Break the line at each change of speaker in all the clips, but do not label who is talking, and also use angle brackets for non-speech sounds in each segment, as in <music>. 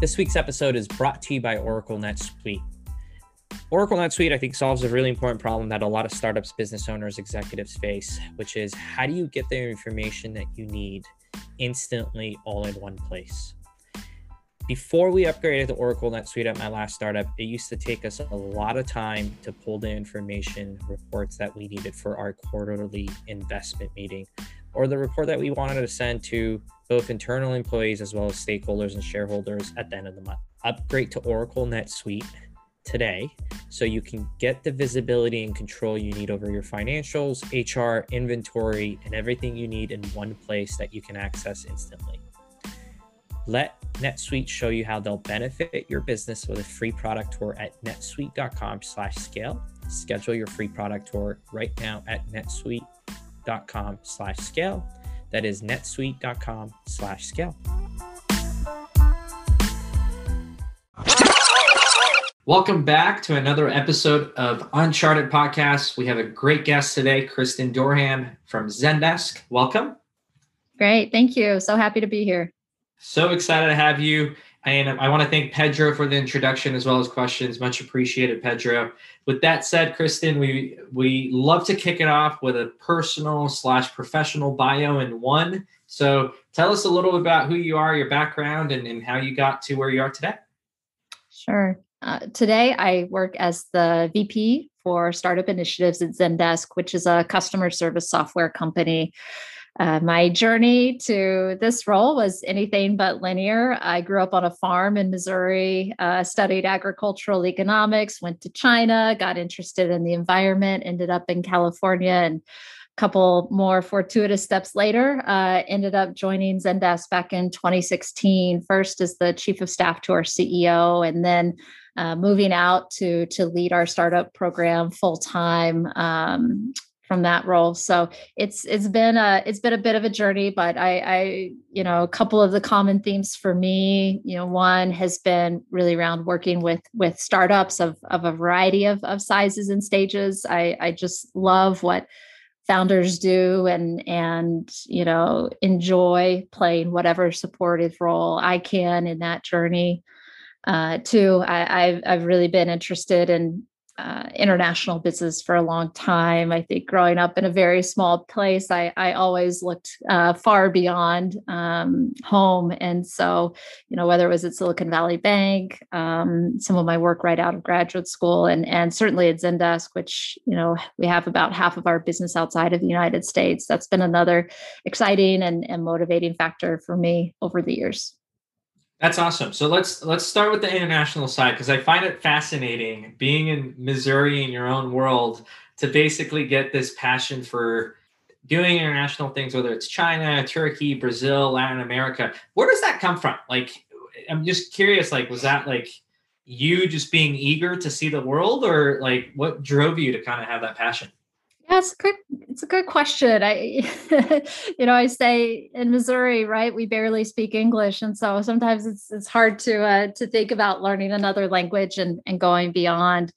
This week's episode is brought to you by Oracle NetSuite. Oracle NetSuite, I think, solves a really important problem that a lot of startups, business owners, executives face, which is how do you get the information that you need instantly all in one place? Before we upgraded to Oracle NetSuite at my last startup, it used to take us a lot of time to pull the information reports that we needed for our quarterly investment meeting or the report that we wanted to send to both internal employees as well as stakeholders and shareholders at the end of the month. Upgrade to Oracle NetSuite today so you can get the visibility and control you need over your financials, HR, inventory, and everything you need in one place that you can access instantly. Let NetSuite show you how they'll benefit your business with a free product tour at netsuite.com/scale. Schedule your free product tour right now at netsuite.com/scale. That is netsuite.com slash scale. Welcome back to another episode of Uncharted Podcast. We have a great guest today, Kristen Dorham from Zendesk. Welcome.
Great. Thank you. So happy to be here.
So excited to have you. And I want to thank Pedro for the introduction as well as questions. Much appreciated, Pedro. With that said, Kristen, we we love to kick it off with a personal slash professional bio in one. So tell us a little about who you are, your background, and, and how you got to where you are today.
Sure. Uh, today, I work as the VP for Startup Initiatives at Zendesk, which is a customer service software company uh, my journey to this role was anything but linear. I grew up on a farm in Missouri, uh, studied agricultural economics, went to China, got interested in the environment, ended up in California, and a couple more fortuitous steps later, uh, ended up joining Zendesk back in 2016, first as the chief of staff to our CEO, and then uh, moving out to to lead our startup program full time um, from that role. So it's it's been a it's been a bit of a journey, but I, I you know a couple of the common themes for me, you know, one has been really around working with with startups of of a variety of of sizes and stages. I I just love what founders do and and you know enjoy playing whatever supportive role I can in that journey. Uh, two, I, I've I've really been interested in uh, international business for a long time. I think growing up in a very small place, I, I always looked uh, far beyond um, home. And so, you know, whether it was at Silicon Valley Bank, um, some of my work right out of graduate school, and, and certainly at Zendesk, which, you know, we have about half of our business outside of the United States. That's been another exciting and, and motivating factor for me over the years.
That's awesome. So let's let's start with the international side because I find it fascinating being in Missouri in your own world to basically get this passion for doing international things, whether it's China, Turkey, Brazil, Latin America. Where does that come from? Like, I'm just curious. Like, was that like you just being eager to see the world, or like what drove you to kind of have that passion?
Yeah, it's a good it's a good question. I <laughs> you know, I say in Missouri, right, we barely speak English. And so sometimes it's it's hard to uh to think about learning another language and, and going beyond.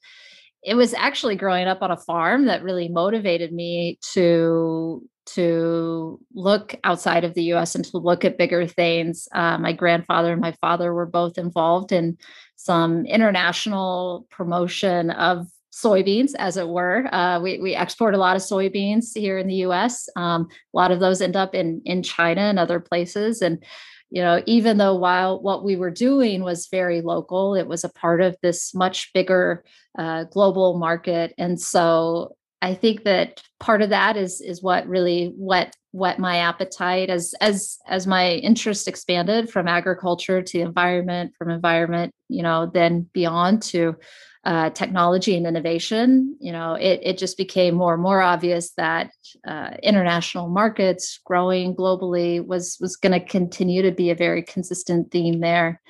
It was actually growing up on a farm that really motivated me to to look outside of the US and to look at bigger things. Uh, my grandfather and my father were both involved in some international promotion of soybeans, as it were. Uh, we, we export a lot of soybeans here in the US. Um, a lot of those end up in, in China and other places. And, you know, even though while what we were doing was very local, it was a part of this much bigger uh, global market. And so I think that part of that is is what really whet whet my appetite as as as my interest expanded from agriculture to environment, from environment, you know, then beyond to uh, technology and innovation, you know, it, it just became more and more obvious that uh, international markets growing globally was was going to continue to be a very consistent theme there.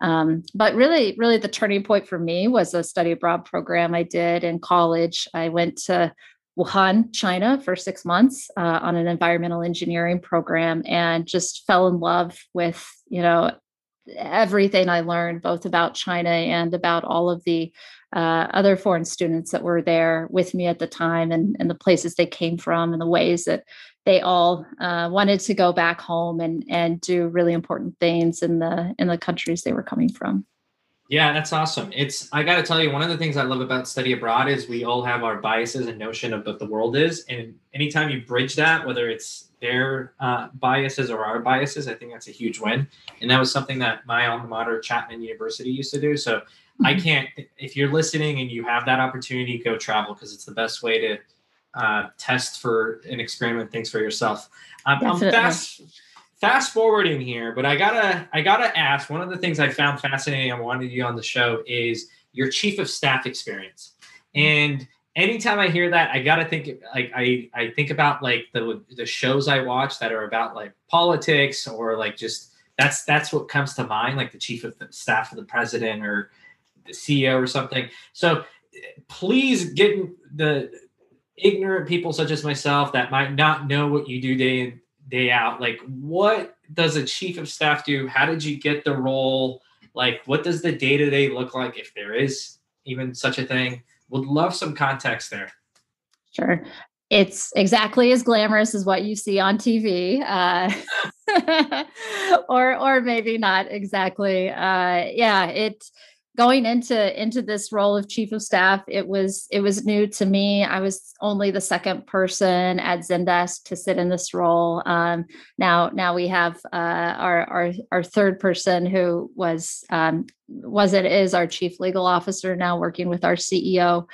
Um, but really, really, the turning point for me was a study abroad program I did in college. I went to Wuhan, China, for six months uh, on an environmental engineering program, and just fell in love with you know everything I learned, both about China and about all of the uh, other foreign students that were there with me at the time and, and the places they came from and the ways that they all uh, wanted to go back home and and do really important things in the in the countries they were coming from.
Yeah, that's awesome. It's I got to tell you, one of the things I love about study abroad is we all have our biases and notion of what the world is, and anytime you bridge that, whether it's their uh, biases or our biases, I think that's a huge win. And that was something that my alma mater, Chapman University, used to do. So mm-hmm. I can't. If you're listening and you have that opportunity, go travel because it's the best way to uh, test for and experiment things for yourself. Um, I'm fast fast forwarding here, but I gotta I gotta ask. One of the things I found fascinating, I wanted you on the show, is your chief of staff experience. And anytime I hear that, I gotta think like I I think about like the the shows I watch that are about like politics or like just that's that's what comes to mind, like the chief of the staff of the president or the CEO or something. So please get the ignorant people such as myself that might not know what you do day in day out. Like what does a chief of staff do? How did you get the role? Like what does the day to day look like if there is even such a thing? Would love some context there.
Sure. It's exactly as glamorous as what you see on TV, uh, <laughs> or or maybe not exactly. Uh, yeah, it going into into this role of chief of staff it was it was new to me. I was only the second person at zendesk to sit in this role. Um, now now we have uh, our, our our third person who was um, was it is our chief legal officer now working with our ceo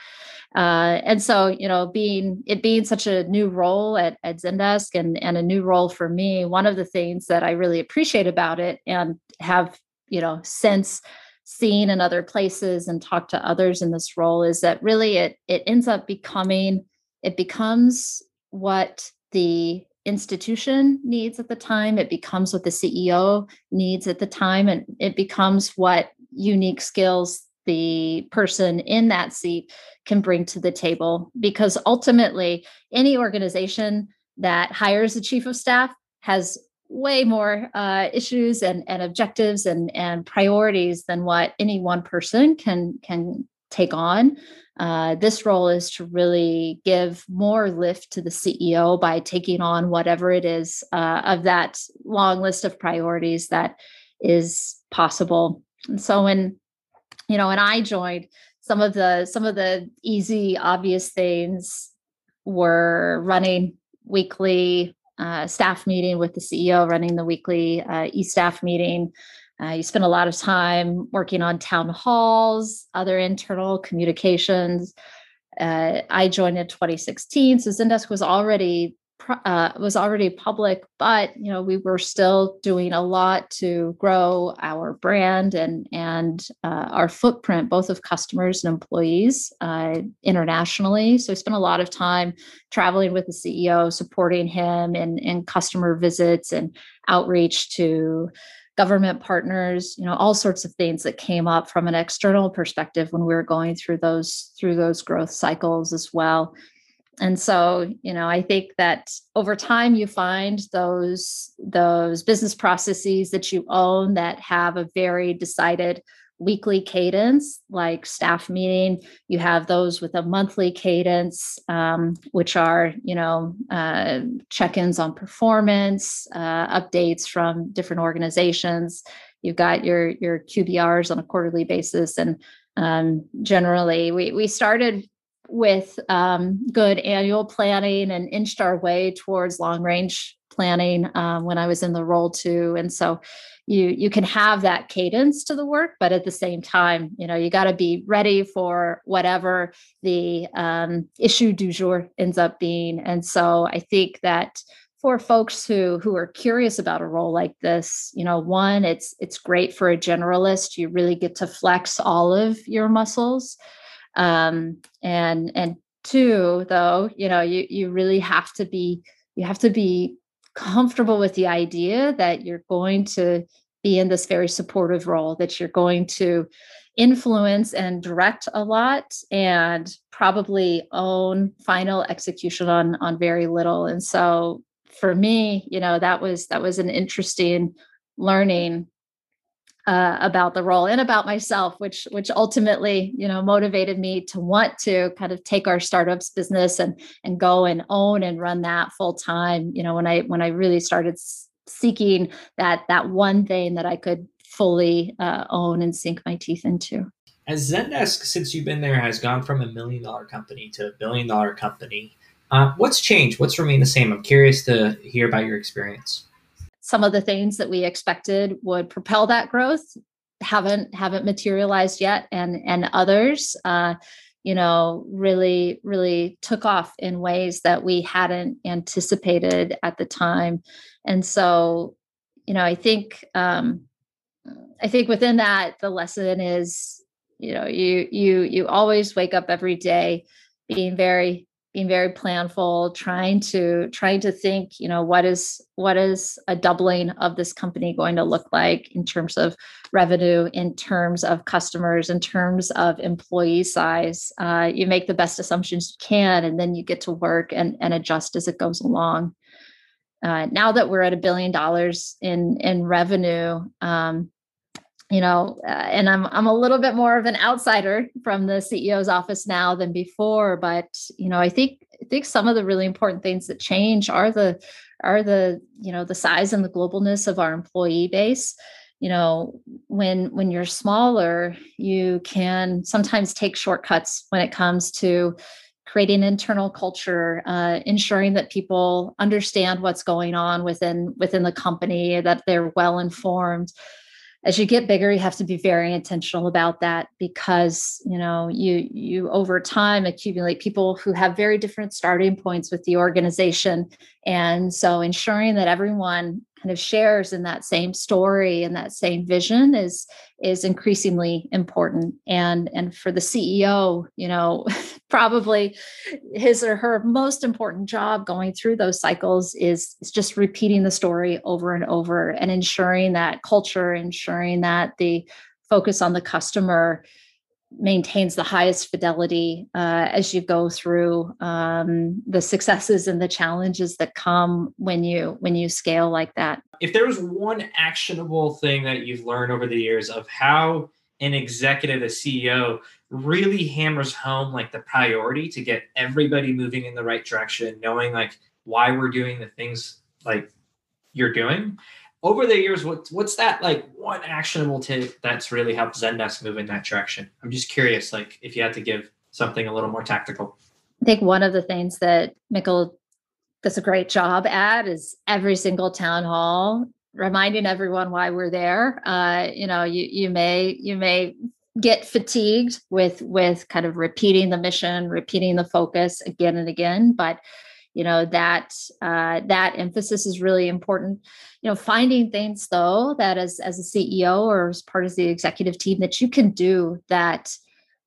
uh, and so you know being it being such a new role at, at zendesk and and a new role for me one of the things that i really appreciate about it and have you know since seen in other places and talked to others in this role is that really it it ends up becoming it becomes what the institution needs at the time. It becomes what the ceo needs at the time and it becomes what unique skills the person in that seat can bring to the table. Because ultimately any organization that hires a chief of staff has way more uh, issues and, and objectives and, and priorities than what any one person can can take on. Uh, this role is to really give more lift to the CEO by taking on whatever it is uh, of that long list of priorities that is possible. And so when you know when I joined, some of the some of the easy obvious things were running weekly uh, staff meeting with the CEO, running the weekly uh, e-staff meeting. Uh, you spend a lot of time working on town halls, other internal communications. Uh, I joined in 2016, so Zendesk was already uh, was already public, but you know we were still doing a lot to grow our brand and and uh, our footprint, both of customers and employees uh, internationally. So I spent a lot of time traveling with the CEO, supporting him in in customer visits and outreach to government partners you know all sorts of things that came up from an external perspective when we were going through those through those growth cycles as well and so you know i think that over time you find those those business processes that you own that have a very decided weekly cadence like staff meeting. You have those with a monthly cadence um, which are you know uh, check-ins on performance uh, updates from different organizations. You've got your your qbrs on a quarterly basis. And um, generally we we started with um, good annual planning and inched our way towards long range planning um, when I was in the role too. And so you you can have that cadence to the work, but at the same time, you know, you got to be ready for whatever the um, issue du jour ends up being. And so I think that for folks who who are curious about a role like this you know one it's it's great for a generalist you really get to flex all of your muscles um, and and two though you know you you really have to be you have to be comfortable with the idea that you're going to be in this very supportive role that you're going to influence and direct a lot and probably own final execution on on very little. And so for me you know that was that was an interesting learning uh, about the role and about myself, which which ultimately you know motivated me to want to kind of take our startups business and and go and own and run that full time. You know, when I when I really started seeking that that one thing that I could fully uh, own and sink my teeth into.
As Zendesk, since you've been there, has gone from a million dollar company to a billion dollar company. Uh, what's changed? What's remained the same? I'm curious to hear about your experience.
Some of the things that we expected would propel that growth haven't haven't materialized yet, and and others, uh, you know, really really took off in ways that we hadn't anticipated at the time. And so, you know, I think um, I think within that, the lesson is, you know, you you you always wake up every day being very being very planful trying to trying to think you know what is what is a doubling of this company going to look like in terms of revenue in terms of customers in terms of employee size? Uh, you make the best assumptions you can and then you get to work and, and adjust as it goes along. Uh, now that we're at a billion dollars in in revenue um, you know, uh, and I'm I'm a little bit more of an outsider from the CEO's office now than before, but you know, I think I think some of the really important things that change are the are the you know the size and the globalness of our employee base. You know, when when you're smaller, you can sometimes take shortcuts when it comes to creating internal culture, uh, ensuring that people understand what's going on within within the company, that they're well informed as you get bigger you have to be very intentional about that because you know you you over time accumulate people who have very different starting points with the organization. And so ensuring that everyone kind of shares in that same story and that same vision is is increasingly important. And and for the ceo you know <laughs> probably his or her most important job going through those cycles is, is just repeating the story over and over and ensuring that culture ensuring that the focus on the customer maintains the highest fidelity uh, as you go through um, the successes and the challenges that come when you when you scale like that.
If there was one actionable thing that you've learned over the years of how an executive a ceo really hammers home like the priority to get everybody moving in the right direction knowing like why we're doing the things like you're doing over the years, what what's that like one actionable tip that's really helped Zendesk move in that direction? I'm just curious, like if you had to give something a little more tactical.
I think one of the things that Mikkel does a great job at is every single town hall reminding everyone why we're there. Uh, you know, you you may you may get fatigued with with kind of repeating the mission, repeating the focus again and again, but you know that uh, that emphasis is really important. You know finding things though that as as a ceo or as part of the executive team that you can do that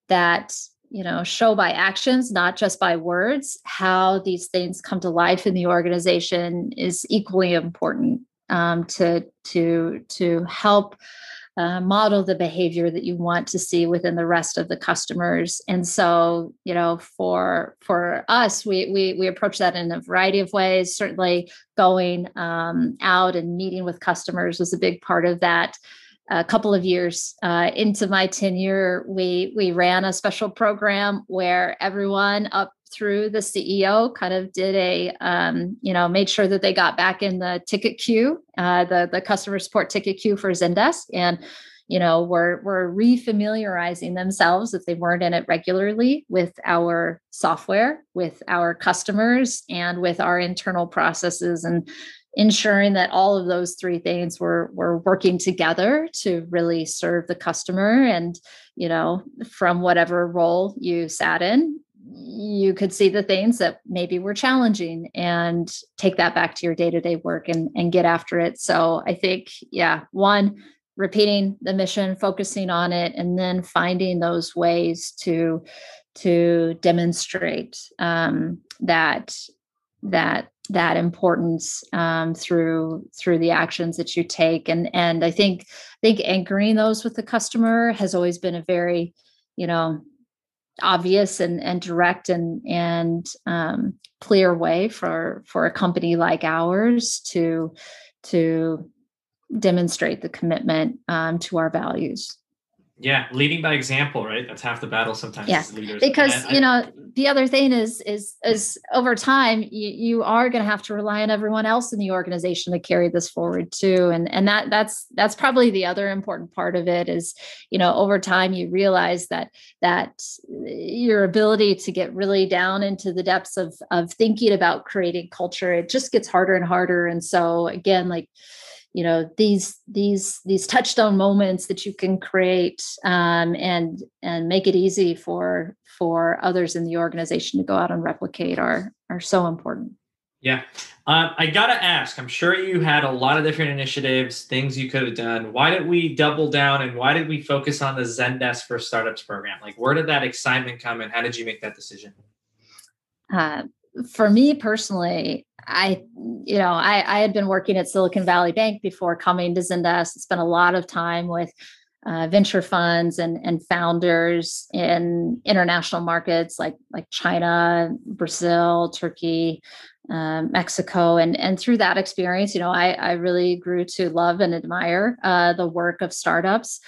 that you know show by actions not just by words how these things come to life in the organization is equally important um, to to to help uh, model the behavior that you want to see within the rest of the customers. And so you know for for us we we, we approach that in a variety of ways. Certainly going um, out and meeting with customers was a big part of that. A couple of years uh, into my tenure, we we ran a special program where everyone up through the CEO kind of did a um, you know made sure that they got back in the ticket queue, uh, the the customer support ticket queue for Zendesk, and you know were were refamiliarizing themselves if they weren't in it regularly with our software, with our customers, and with our internal processes and ensuring that all of those three things were were working together to really serve the customer and you know from whatever role you sat in you could see the things that maybe were challenging and take that back to your day-to-day work and, and get after it. So i think yeah one repeating the mission focusing on it and then finding those ways to to demonstrate um, that that that importance um, through through the actions that you take. And and i think i think anchoring those with the customer has always been a very you know obvious and, and direct and and um, clear way for for a company like ours to to demonstrate the commitment um, to our values.
Yeah, leading by example, right? That's half the battle sometimes.
Yeah, because I, you know the other thing is is is over time you, you are going to have to rely on everyone else in the organization to carry this forward too, and and that that's that's probably the other important part of it is you know over time you realize that that your ability to get really down into the depths of of thinking about creating culture it just gets harder and harder, and so again like you know these these these touchstone moments that you can create um, and and make it easy for for others in the organization to go out and replicate are are so important.
Yeah. Um, i gotta ask i'm sure you had a lot of different initiatives things you could have done. Why did we double down and why did we focus on the zendesk for startups program? Like where did that excitement come and how did you make that decision?
Uh, for me personally, I, you know, I, I had been working at Silicon Valley Bank before coming to Zendesk. Spent a lot of time with uh, venture funds and and founders in international markets like like China, Brazil, Turkey, um, Mexico, and and through that experience, you know, I I really grew to love and admire uh, the work of startups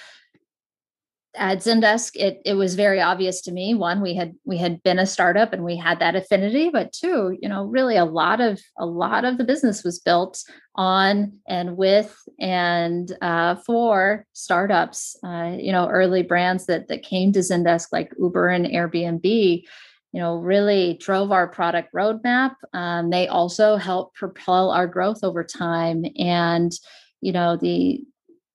at Zendesk, it it was very obvious to me. One, we had we had been a startup and we had that affinity, but two, you know, really a lot of a lot of the business was built on and with and uh, for startups. Uh, you know, early brands that that came to Zendesk like Uber and Airbnb. You know, really drove our product roadmap. Um, they also helped propel our growth over time, and you know the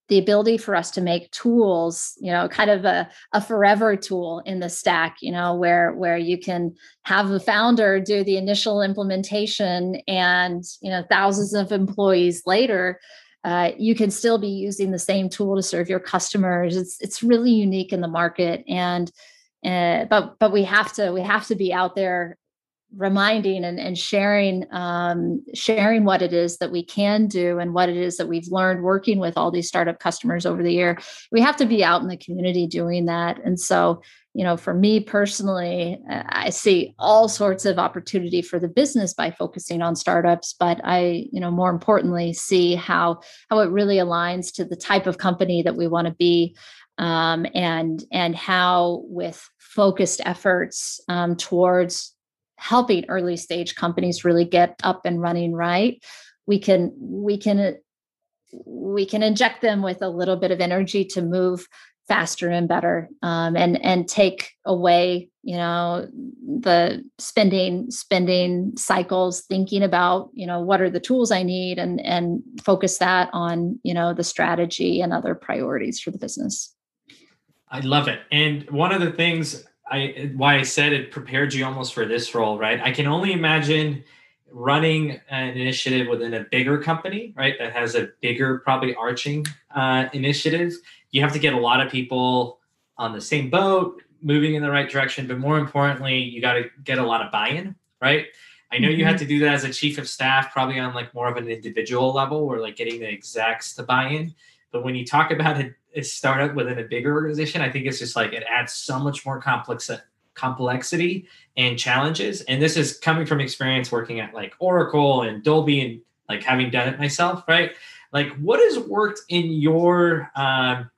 the ability for us to make tools you know kind of a, a forever tool in the stack you know where where you can have the founder do the initial implementation and you know thousands of employees later uh, you can still be using the same tool to serve your customers. It's it's really unique in the market and uh, but but we have to we have to be out there reminding and, and sharing um, sharing what it is that we can do and what it is that we've learned working with all these startup customers over the year. We have to be out in the community doing that. And so you know for me personally i see all sorts of opportunity for the business by focusing on startups but i you know more importantly see how how it really aligns to the type of company that we want to be um, and and how with focused efforts um, towards helping early stage companies really get up and running right we can we can we can inject them with a little bit of energy to move faster and better um, and and take away you know the spending spending cycles thinking about you know what are the tools i need and and focus that on you know the strategy and other priorities for the business.
I love it. And one of the things I why I said it prepared you almost for this role, right? I can only imagine running an initiative within a bigger company, right? That has a bigger, probably arching uh, initiative. You have to get a lot of people on the same boat, moving in the right direction. But more importantly, you got to get a lot of buy-in, right? I know mm-hmm. you had mm-hmm. to do that as a chief of staff, probably on like more of an individual level, or like getting the execs to buy in. But when you talk about a, a startup within a bigger organization, I think it's just like it adds so much more complex complexity and challenges. And this is coming from experience working at like Oracle and Dolby and like having done it myself, right? Like what has worked in your um,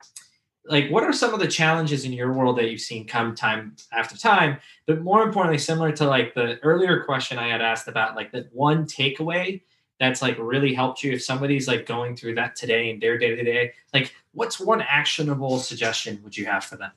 like what are some of the challenges in your world that you've seen come time after time but more importantly similar to like the earlier question i had asked about like the one takeaway that's like really helped you if somebody's like going through that today in their day to day like what's one actionable suggestion would you have for them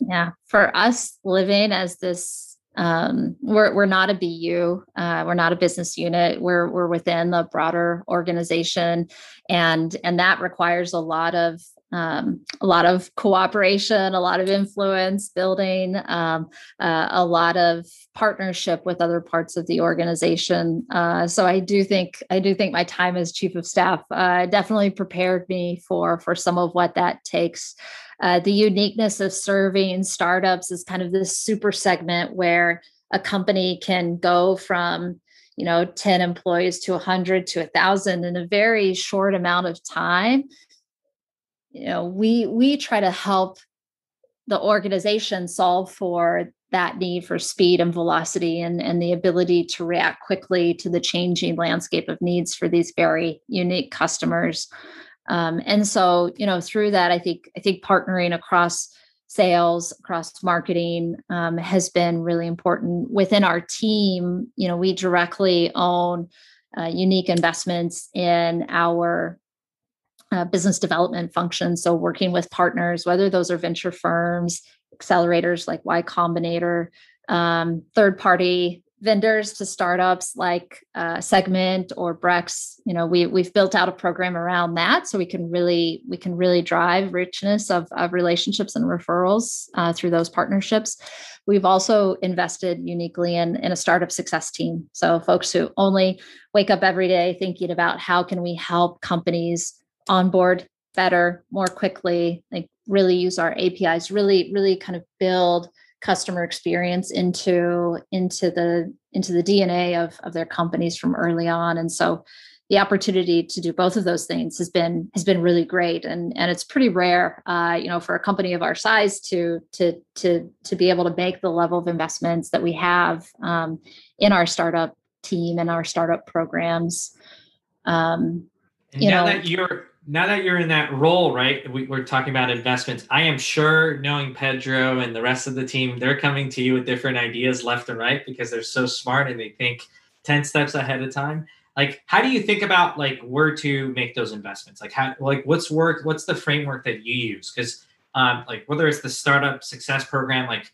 yeah for us living as this um, we're we're not a BU, uh, we're not a business unit. We're we're within the broader organization, and and that requires a lot of um, a lot of cooperation, a lot of influence building, um, uh, a lot of partnership with other parts of the organization. Uh, so I do think I do think my time as chief of staff uh, definitely prepared me for for some of what that takes. Uh, the uniqueness of serving startups is kind of this super segment where a company can go from you know 10 employees to 100 to 1000 in a very short amount of time you know we we try to help the organization solve for that need for speed and velocity and, and the ability to react quickly to the changing landscape of needs for these very unique customers. Um, and so, you know, through that, I think I think partnering across sales, across marketing um, has been really important. Within our team, you know, we directly own uh, unique investments in our uh, business development function. So, working with partners, whether those are venture firms, accelerators like Y Combinator, um, third party vendors to startups like uh, Segment or Brex. You know, we we've built out a program around that, so we can really we can really drive richness of, of relationships and referrals uh, through those partnerships. We've also invested uniquely in in a startup success team. So folks who only wake up every day thinking about how can we help companies onboard better, more quickly, like really use our APIs, really really kind of build customer experience into into the into the DNA of of their companies from early on. And so the opportunity to do both of those things has been has been really great and and it's pretty rare uh, you know for a company of our size to to to to be able to make the level of investments that we have um, in our startup team and our startup programs
um, you now know, that you're now that you're in that role, right? We, are talking about investments. I am sure, knowing Pedro and the rest of the team, they're coming to you with different ideas left and right because they're so smart and they think ten steps ahead of time. Like, how do you think about like where to make those investments? Like, how like what's work? What's the framework that you use? Because um, like whether it's the startup success program, like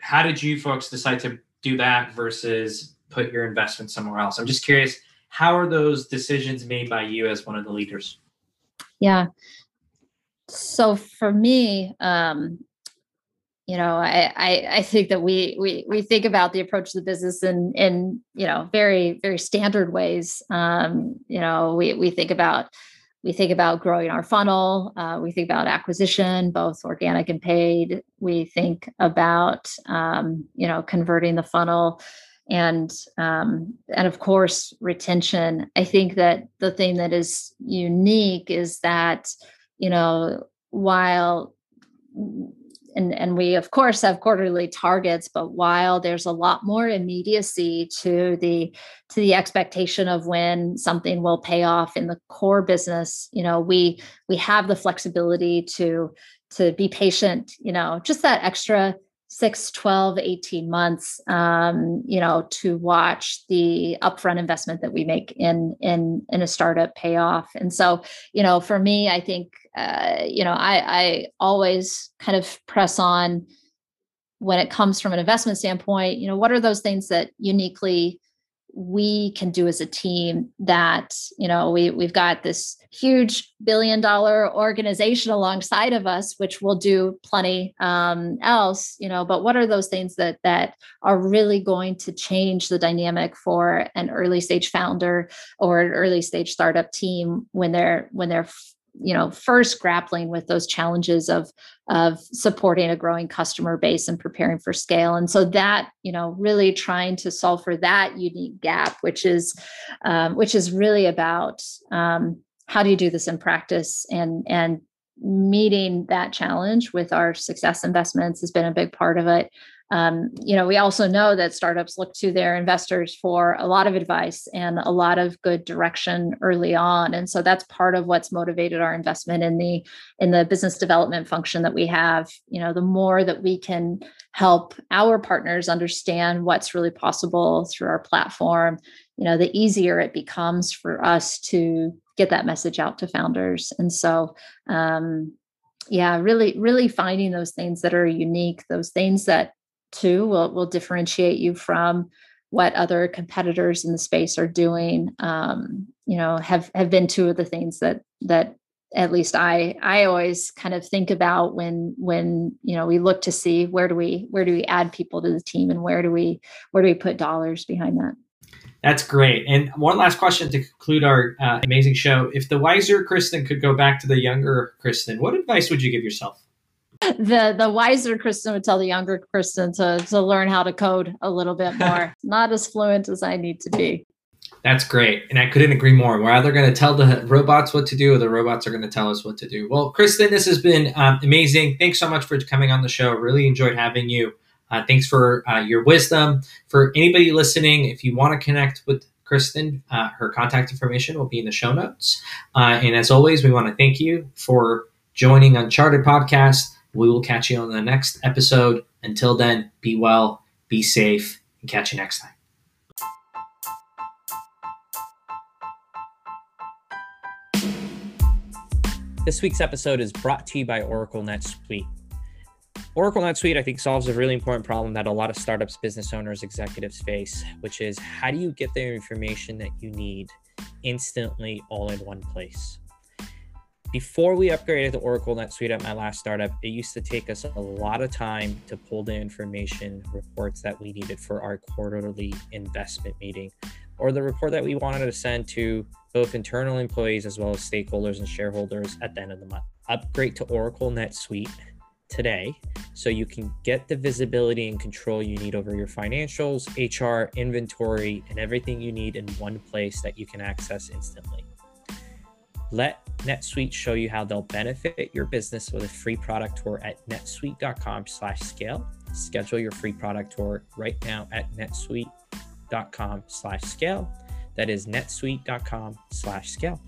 how did you folks decide to do that versus put your investment somewhere else? I'm just curious. How are those decisions made by you as one of the leaders?
Yeah. So for me, um, you know, I, I, I think that we we we think about the approach to the business in in you know very very standard ways. Um, you know, we we think about we think about growing our funnel. Uh, we think about acquisition, both organic and paid. We think about um, you know converting the funnel and um, and of course retention. I think that the thing that is unique is that you know while and and we of course have quarterly targets but while there's a lot more immediacy to the to the expectation of when something will pay off in the core business you know we we have the flexibility to to be patient you know just that extra 6 12 18 months um, you know to watch the upfront investment that we make in in in a startup pay off. And so you know for me i think uh, you know i i always kind of press on when it comes from an investment standpoint you know what are those things that uniquely we can do as a team that you know we we've got this huge billion dollar organization alongside of us which will do plenty um, else you know but what are those things that that are really going to change the dynamic for an early stage founder or an early stage startup team when they're when they're you know first grappling with those challenges of of supporting a growing customer base and preparing for scale. And so that you know really trying to solve for that unique gap which is um, which is really about um, how do you do this in practice? And and meeting that challenge with our success investments has been a big part of it um, you know, we also know that startups look to their investors for a lot of advice and a lot of good direction early on, and so that's part of what's motivated our investment in the in the business development function that we have. You know, the more that we can help our partners understand what's really possible through our platform, you know, the easier it becomes for us to get that message out to founders. And so, um, yeah, really, really finding those things that are unique, those things that too will will differentiate you from what other competitors in the space are doing um, you know have have been two of the things that that at least i i always kind of think about when when you know we look to see where do we where do we add people to the team and where do we where do we put dollars behind that.
That's great. And one last question to conclude our uh, amazing show. If the wiser kristen could go back to the younger kristen what advice would you give yourself
the the wiser Kristen would tell the younger Kristen to to learn how to code a little bit <laughs> more. Not as fluent as I need to be.
That's great. And I couldn't agree more. We're either going to tell the robots what to do or the robots are going to tell us what to do. Well, Kristen, this has been um, amazing. Thanks so much for coming on the show. Really enjoyed having you.
Uh, thanks for uh, your wisdom. For anybody listening, if you want to connect with Kristen, uh, her contact information will be in the show notes. Uh, and as always, we want to thank you for joining Uncharted Podcast. We will catch you on the next episode. Until then, be well, be safe, and catch you next time.
This week's episode is brought to you by Oracle NetSuite. Oracle NetSuite, I think, solves a really important problem that a lot of startups, business owners, executives face, which is how do you get the information that you need instantly all in one place? Before we upgraded to Oracle NetSuite at my last startup, it used to take us a lot of time to pull the information reports that we needed for our quarterly investment meeting or the report that we wanted to send to both internal employees as well as stakeholders and shareholders at the end of the month. Upgrade to Oracle NetSuite today so you can get the visibility and control you need over your financials, HR, inventory, and everything you need in one place that you can access instantly. Let NetSuite show you how they'll benefit your business with a free product tour at netsuite.com slash scale. Schedule your free product tour right now at netsuite.com slash scale. That is netsuite.com/scale.